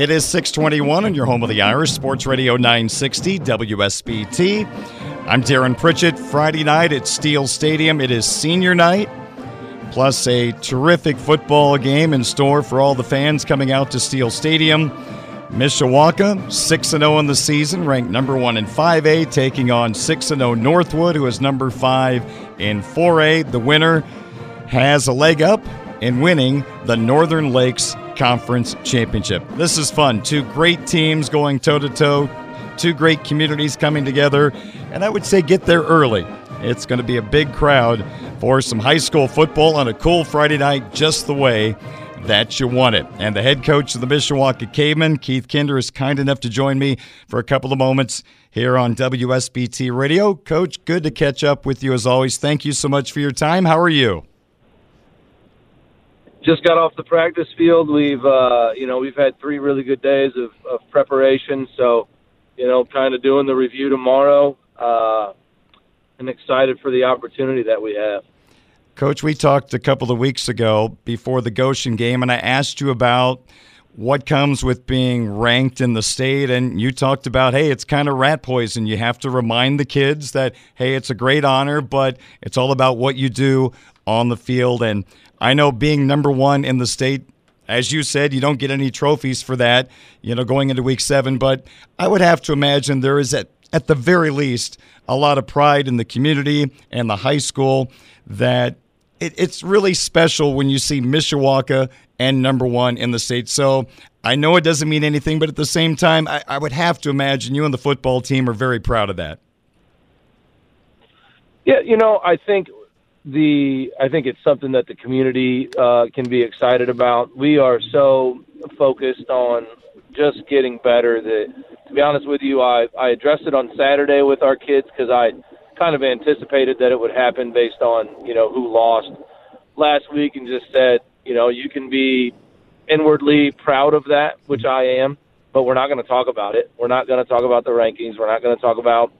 It is 621 on your home of the Irish, Sports Radio 960, WSBT. I'm Darren Pritchett. Friday night at Steele Stadium, it is senior night, plus a terrific football game in store for all the fans coming out to Steele Stadium. Mishawaka, 6 0 in the season, ranked number one in 5A, taking on 6 0 Northwood, who is number 5 in 4A. The winner has a leg up in winning the Northern Lakes Conference Championship. This is fun. Two great teams going toe to toe, two great communities coming together, and I would say get there early. It's going to be a big crowd for some high school football on a cool Friday night, just the way that you want it. And the head coach of the Mishawaka Cavemen, Keith Kinder, is kind enough to join me for a couple of moments here on WSBT Radio. Coach, good to catch up with you as always. Thank you so much for your time. How are you? Just got off the practice field. We've uh, you know we've had three really good days of, of preparation. So you know, kind of doing the review tomorrow. Uh, and excited for the opportunity that we have. Coach, we talked a couple of weeks ago before the Goshen game, and I asked you about what comes with being ranked in the state. And you talked about, hey, it's kind of rat poison. You have to remind the kids that, hey, it's a great honor, but it's all about what you do on the field. And I know being number one in the state, as you said, you don't get any trophies for that, you know, going into week seven. But I would have to imagine there is, at, at the very least, a lot of pride in the community and the high school that it, it's really special when you see Mishawaka and number one in the state. So I know it doesn't mean anything, but at the same time, I, I would have to imagine you and the football team are very proud of that. Yeah, you know, I think the I think it's something that the community uh, can be excited about. We are so focused on just getting better that, to be honest with you, I I addressed it on Saturday with our kids because I kind of anticipated that it would happen based on you know who lost last week, and just said you know you can be inwardly proud of that, which I am, but we're not going to talk about it. We're not going to talk about the rankings. We're not going to talk about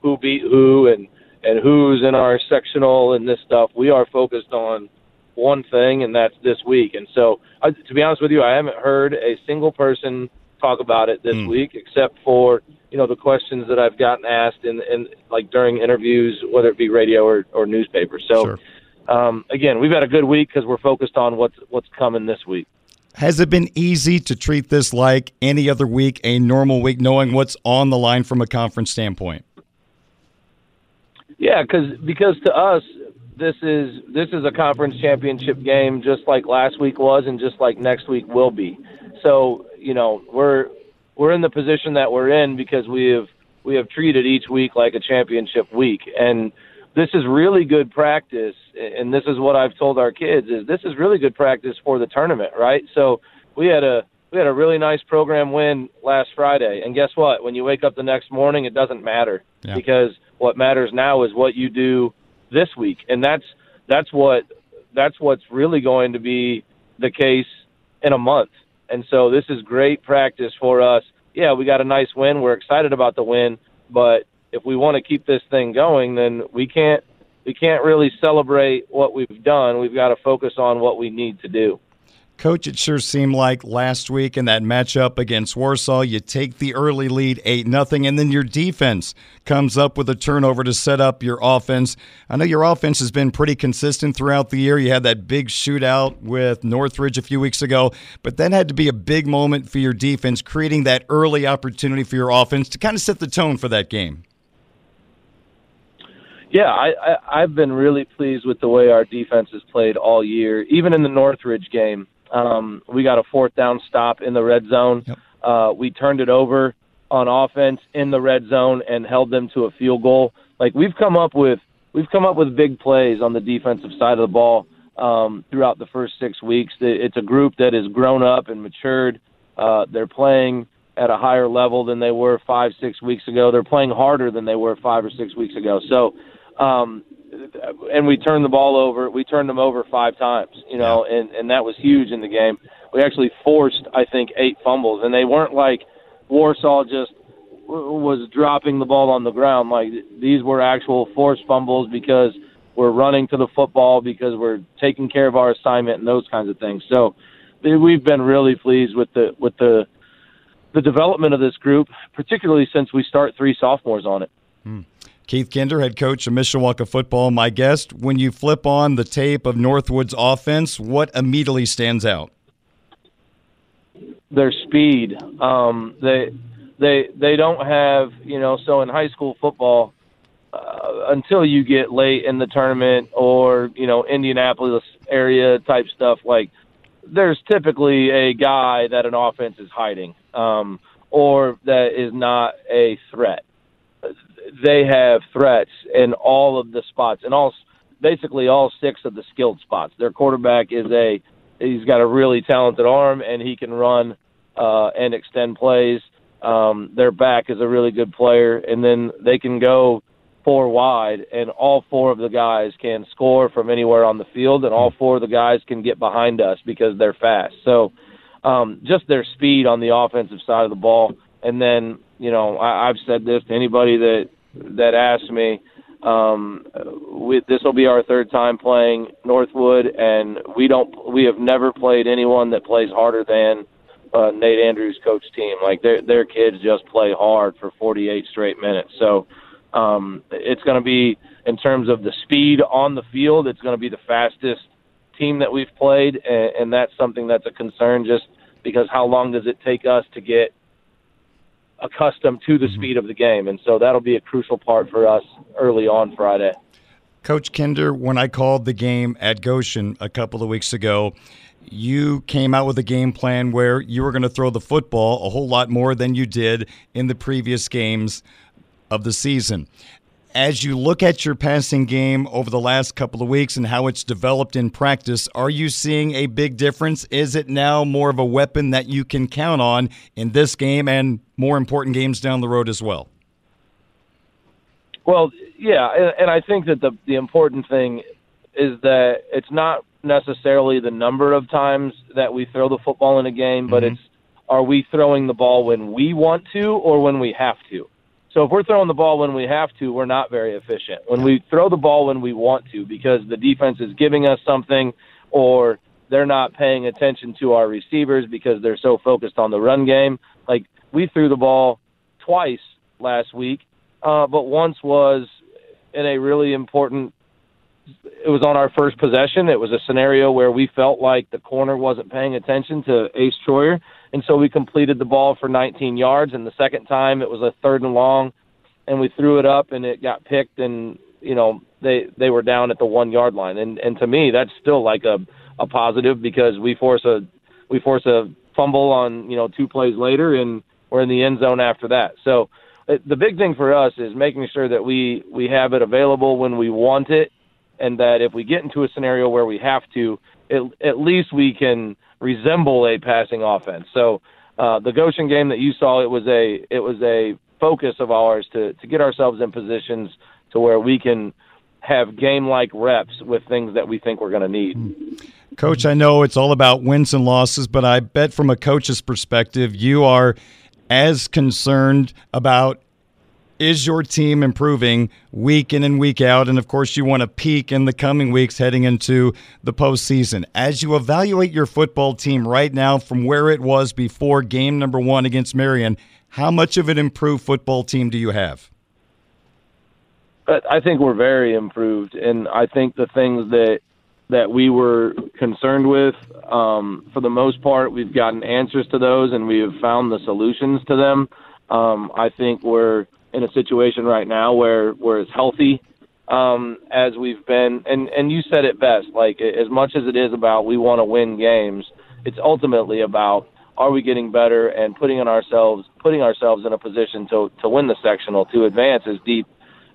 who beat who and and who's in our sectional and this stuff. We are focused on one thing, and that's this week. And so, I, to be honest with you, I haven't heard a single person talk about it this mm. week, except for you know the questions that I've gotten asked in, in like during interviews, whether it be radio or, or newspaper. So, sure. um, again, we've had a good week because we're focused on what's what's coming this week. Has it been easy to treat this like any other week, a normal week, knowing what's on the line from a conference standpoint? Yeah, because because to us, this is this is a conference championship game, just like last week was, and just like next week will be. So you know we're we're in the position that we're in because we have we have treated each week like a championship week, and this is really good practice. And this is what I've told our kids is this is really good practice for the tournament, right? So we had a we had a really nice program win last Friday, and guess what? When you wake up the next morning, it doesn't matter yeah. because what matters now is what you do this week, and that's that's what that's what's really going to be the case in a month. And so this is great practice for us. Yeah, we got a nice win. We're excited about the win, but if we want to keep this thing going, then we can't we can't really celebrate what we've done. We've got to focus on what we need to do. Coach, it sure seemed like last week in that matchup against Warsaw, you take the early lead 8 nothing, and then your defense comes up with a turnover to set up your offense. I know your offense has been pretty consistent throughout the year. You had that big shootout with Northridge a few weeks ago, but that had to be a big moment for your defense, creating that early opportunity for your offense to kind of set the tone for that game. Yeah, I, I, I've been really pleased with the way our defense has played all year, even in the Northridge game. Um, we got a fourth down stop in the red zone. Yep. Uh, we turned it over on offense in the red zone and held them to a field goal. Like we've come up with we've come up with big plays on the defensive side of the ball um, throughout the first six weeks. It's a group that has grown up and matured. Uh, they're playing at a higher level than they were five, six weeks ago. They're playing harder than they were five or six weeks ago. So, um, and we turned the ball over. We turned them over five times, you know, and and that was huge in the game. We actually forced, I think, eight fumbles, and they weren't like Warsaw just was dropping the ball on the ground. Like these were actual forced fumbles because we're running to the football because we're taking care of our assignment and those kinds of things. So we've been really pleased with the with the the development of this group, particularly since we start three sophomores on it. Hmm. Keith Kinder, head coach of Mishawaka football, my guest. When you flip on the tape of Northwood's offense, what immediately stands out? Their speed. Um, they they they don't have you know. So in high school football, uh, until you get late in the tournament or you know Indianapolis area type stuff, like there's typically a guy that an offense is hiding um, or that is not a threat. They have threats in all of the spots, and all basically all six of the skilled spots. Their quarterback is a he's got a really talented arm, and he can run uh, and extend plays. Um, their back is a really good player, and then they can go four wide, and all four of the guys can score from anywhere on the field, and all four of the guys can get behind us because they're fast. So, um, just their speed on the offensive side of the ball, and then you know I, I've said this to anybody that that asks me. Um, we, this will be our third time playing Northwood, and we don't we have never played anyone that plays harder than uh, Nate Andrews' coach team. Like their their kids just play hard for 48 straight minutes. So um, it's going to be in terms of the speed on the field. It's going to be the fastest team that we've played, and, and that's something that's a concern. Just because how long does it take us to get accustomed to the mm-hmm. speed of the game, and so that'll be a crucial part for us early on Friday. Coach Kinder, when I called the game at Goshen a couple of weeks ago, you came out with a game plan where you were going to throw the football a whole lot more than you did in the previous games of the season. As you look at your passing game over the last couple of weeks and how it's developed in practice, are you seeing a big difference? Is it now more of a weapon that you can count on in this game and more important games down the road as well? Well, yeah, and I think that the the important thing is that it's not necessarily the number of times that we throw the football in a game, but mm-hmm. it's are we throwing the ball when we want to or when we have to? So if we're throwing the ball when we have to, we're not very efficient. When we throw the ball when we want to, because the defense is giving us something, or they're not paying attention to our receivers because they're so focused on the run game. Like we threw the ball twice last week, uh, but once was in a really important. It was on our first possession. It was a scenario where we felt like the corner wasn't paying attention to Ace Troyer, and so we completed the ball for 19 yards. And the second time, it was a third and long, and we threw it up, and it got picked, and you know they they were down at the one yard line. And and to me, that's still like a a positive because we force a we force a fumble on you know two plays later, and we're in the end zone after that. So uh, the big thing for us is making sure that we we have it available when we want it, and that if we get into a scenario where we have to, at least we can resemble a passing offense. So uh, the Goshen game that you saw, it was a it was a focus of ours to to get ourselves in positions to where we can have game like reps with things that we think we're going to need. Coach, I know it's all about wins and losses, but I bet from a coach's perspective, you are as concerned about is your team improving week in and week out? And of course, you want to peak in the coming weeks heading into the postseason. As you evaluate your football team right now from where it was before game number one against Marion, how much of an improved football team do you have? I think we're very improved, and I think the things that that we were concerned with, um, for the most part, we've gotten answers to those, and we have found the solutions to them. Um, I think we're in a situation right now where we're as healthy um, as we've been. And and you said it best. Like as much as it is about we want to win games, it's ultimately about are we getting better and putting on ourselves putting ourselves in a position to to win the sectional to advance as deep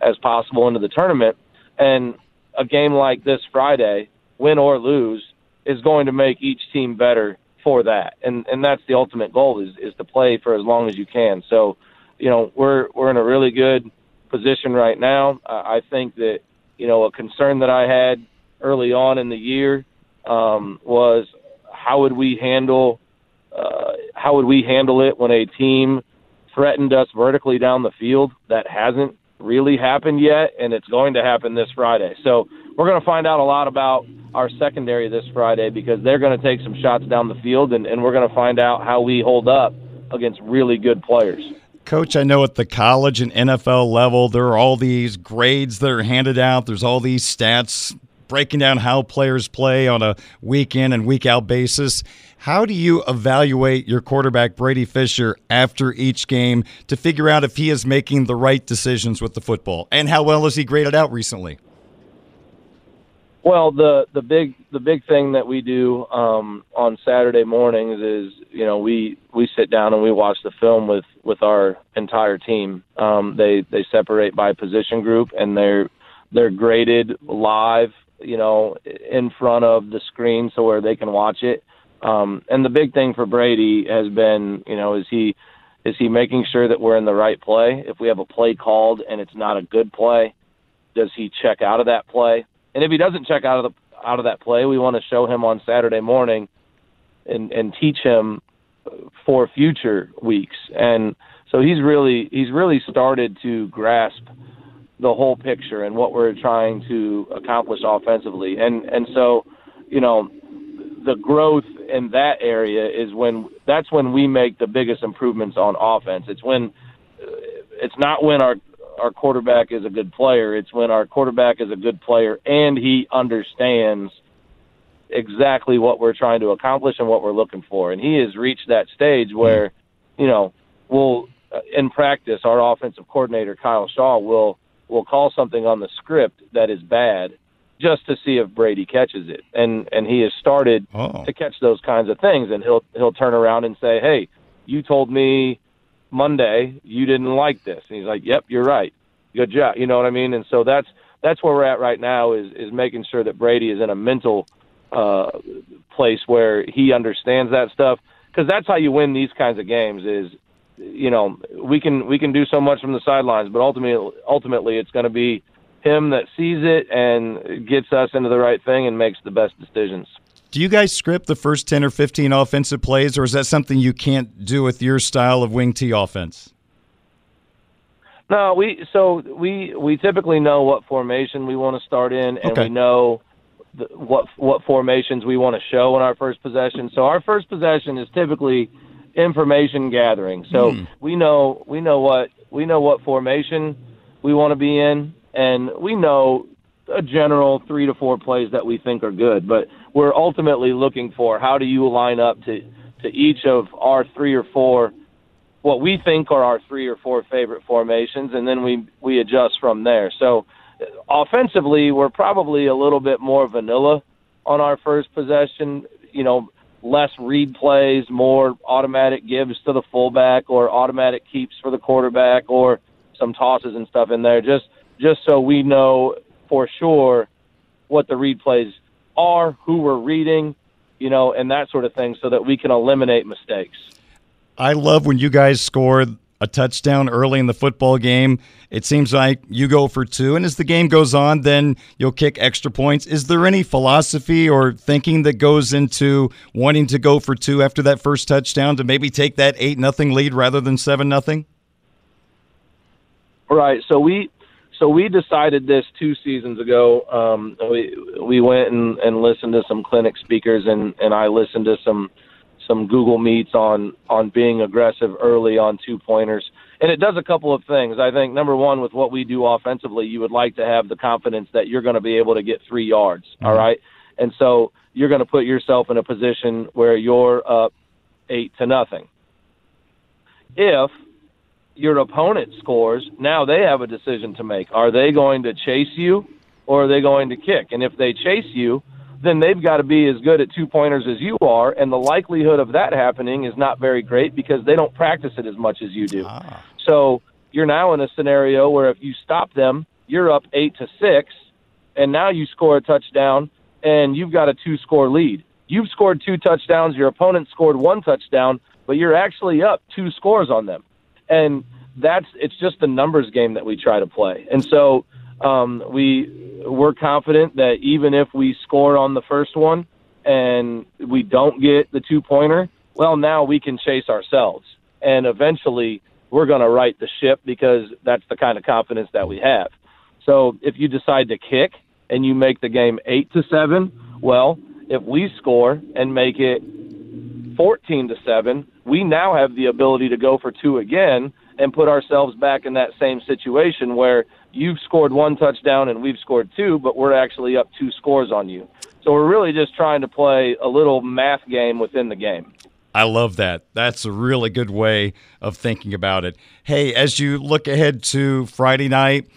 as possible into the tournament. And a game like this Friday win or lose, is going to make each team better for that. And and that's the ultimate goal is is to play for as long as you can. So, you know, we're we're in a really good position right now. Uh, I think that you know a concern that I had early on in the year um, was how would we handle uh, how would we handle it when a team threatened us vertically down the field? That hasn't really happened yet, and it's going to happen this Friday. So we're going to find out a lot about our secondary this Friday because they're going to take some shots down the field, and, and we're going to find out how we hold up against really good players. Coach, I know at the college and NFL level, there are all these grades that are handed out. There's all these stats breaking down how players play on a week in and week out basis. How do you evaluate your quarterback, Brady Fisher, after each game to figure out if he is making the right decisions with the football? And how well has he graded out recently? Well, the the big the big thing that we do um, on Saturday mornings is you know we we sit down and we watch the film with with our entire team. Um, they they separate by position group and they're they're graded live you know, in front of the screen so where they can watch it. Um, and the big thing for Brady has been, you know, is he is he making sure that we're in the right play? If we have a play called and it's not a good play, does he check out of that play? And if he doesn't check out of the out of that play, we want to show him on Saturday morning and and teach him for future weeks. And so he's really he's really started to grasp the whole picture and what we're trying to accomplish offensively. And and so, you know, the growth in that area is when that's when we make the biggest improvements on offense. It's when it's not when our our quarterback is a good player. It's when our quarterback is a good player and he understands exactly what we're trying to accomplish and what we're looking for. And he has reached that stage where, you know, we'll uh, in practice our offensive coordinator Kyle Shaw will will call something on the script that is bad just to see if Brady catches it. And and he has started oh. to catch those kinds of things and he'll he'll turn around and say, "Hey, you told me Monday you didn't like this." And he's like, "Yep, you're right. Good job." You know what I mean? And so that's that's where we're at right now is is making sure that Brady is in a mental uh place where he understands that stuff because that's how you win these kinds of games is you know, we can we can do so much from the sidelines, but ultimately ultimately it's going to be him that sees it and gets us into the right thing and makes the best decisions. Do you guys script the first 10 or 15 offensive plays or is that something you can't do with your style of wing T offense? No, we so we we typically know what formation we want to start in and okay. we know the, what what formations we want to show in our first possession. So our first possession is typically information gathering. So mm. we know we know what we know what formation we want to be in, and we know a general three to four plays that we think are good. But we're ultimately looking for how do you line up to to each of our three or four what we think are our three or four favorite formations, and then we we adjust from there. So offensively, we're probably a little bit more vanilla on our first possession. You know, less read plays, more automatic gives to the fullback or automatic keeps for the quarterback or some tosses and stuff in there just just so we know for sure what the read plays are, who we're reading, you know, and that sort of thing so that we can eliminate mistakes. I love when you guys score a touchdown early in the football game. It seems like you go for two, and as the game goes on, then you'll kick extra points. Is there any philosophy or thinking that goes into wanting to go for two after that first touchdown to maybe take that eight nothing lead rather than seven nothing? Right. So we so we decided this two seasons ago. Um, we we went and, and listened to some clinic speakers, and and I listened to some some Google Meets on on being aggressive early on two pointers. And it does a couple of things. I think number one, with what we do offensively, you would like to have the confidence that you're going to be able to get three yards. Mm-hmm. All right, and so you're going to put yourself in a position where you're up eight to nothing. If your opponent scores, now they have a decision to make. Are they going to chase you or are they going to kick? And if they chase you, then they've got to be as good at two pointers as you are, and the likelihood of that happening is not very great because they don't practice it as much as you do. Ah. So you're now in a scenario where if you stop them, you're up eight to six, and now you score a touchdown. and you've got a two score lead. You've scored two touchdowns, your opponent scored one touchdown, but you're actually up two scores on them. And that's it's just a numbers game that we try to play. And so um, we we're confident that even if we score on the first one and we don't get the two pointer, well, now we can chase ourselves, and eventually we're going to right the ship because that's the kind of confidence that we have. So if you decide to kick and you make the game eight to seven, well, if we score and make it fourteen to seven, we now have the ability to go for two again and put ourselves back in that same situation where you've scored one touchdown and we've scored two, but we're actually up two scores on you. So we're really just trying to play a little math game within the game. I love that. That's a really good way of thinking about it. Hey, as you look ahead to Friday night,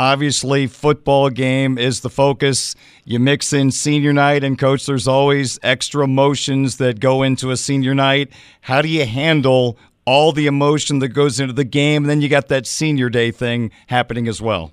obviously football game is the focus. You mix in senior night and coach there's always extra emotions that go into a senior night. How do you handle all the emotion that goes into the game. And then you got that senior day thing happening as well.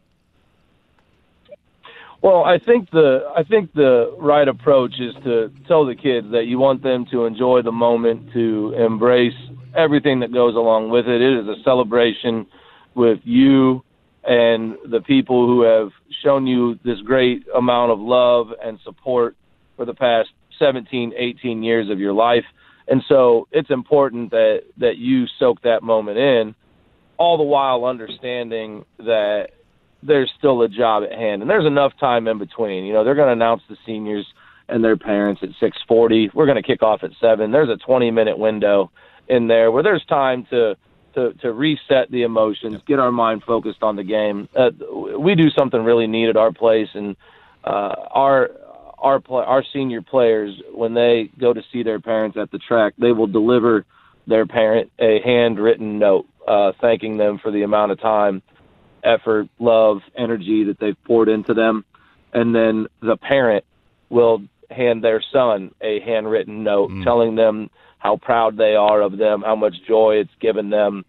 Well, I think the I think the right approach is to tell the kids that you want them to enjoy the moment, to embrace everything that goes along with it. It is a celebration with you and the people who have shown you this great amount of love and support for the past 17, 18 years of your life. And so it's important that that you soak that moment in, all the while understanding that there's still a job at hand and there's enough time in between. You know, they're going to announce the seniors and their parents at 6:40. We're going to kick off at 7. There's a 20-minute window in there where there's time to to to reset the emotions, get our mind focused on the game. Uh, we do something really neat at our place and uh, our our play, our senior players when they go to see their parents at the track, they will deliver their parent a handwritten note uh, thanking them for the amount of time, effort, love, energy that they've poured into them, and then the parent will hand their son a handwritten note mm. telling them how proud they are of them, how much joy it's given them,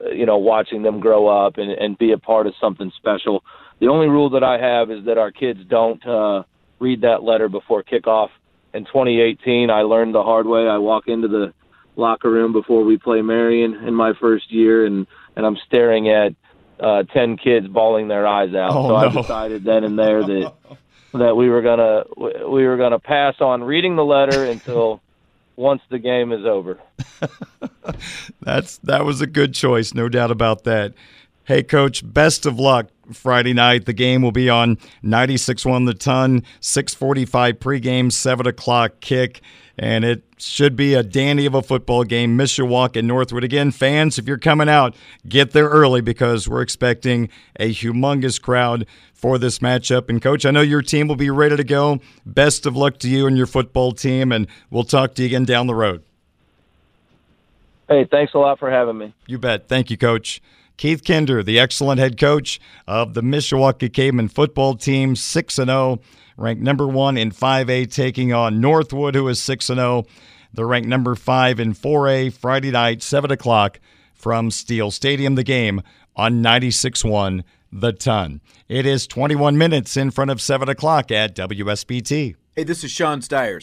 uh, you know, watching them grow up and, and be a part of something special. The only rule that I have is that our kids don't uh, read that letter before kickoff. In 2018, I learned the hard way. I walk into the locker room before we play Marion in my first year, and and I'm staring at uh, ten kids bawling their eyes out. Oh, so no. I decided then and there that that we were gonna we were gonna pass on reading the letter until once the game is over. That's that was a good choice, no doubt about that. Hey, coach, best of luck Friday night. The game will be on 96 1 The Ton, 645 pregame, 7 o'clock kick, and it should be a dandy of a football game. Mishawaka and Northwood. Again, fans, if you're coming out, get there early because we're expecting a humongous crowd for this matchup. And, Coach, I know your team will be ready to go. Best of luck to you and your football team, and we'll talk to you again down the road. Hey, thanks a lot for having me. You bet. Thank you, Coach. Keith Kinder, the excellent head coach of the Mishawaka Caveman football team, 6 0, ranked number one in 5A, taking on Northwood, who is 6 0. They're ranked number five in 4A, Friday night, 7 o'clock from Steele Stadium. The game on 96 1 The Ton. It is 21 minutes in front of 7 o'clock at WSBT. Hey, this is Sean Stiers.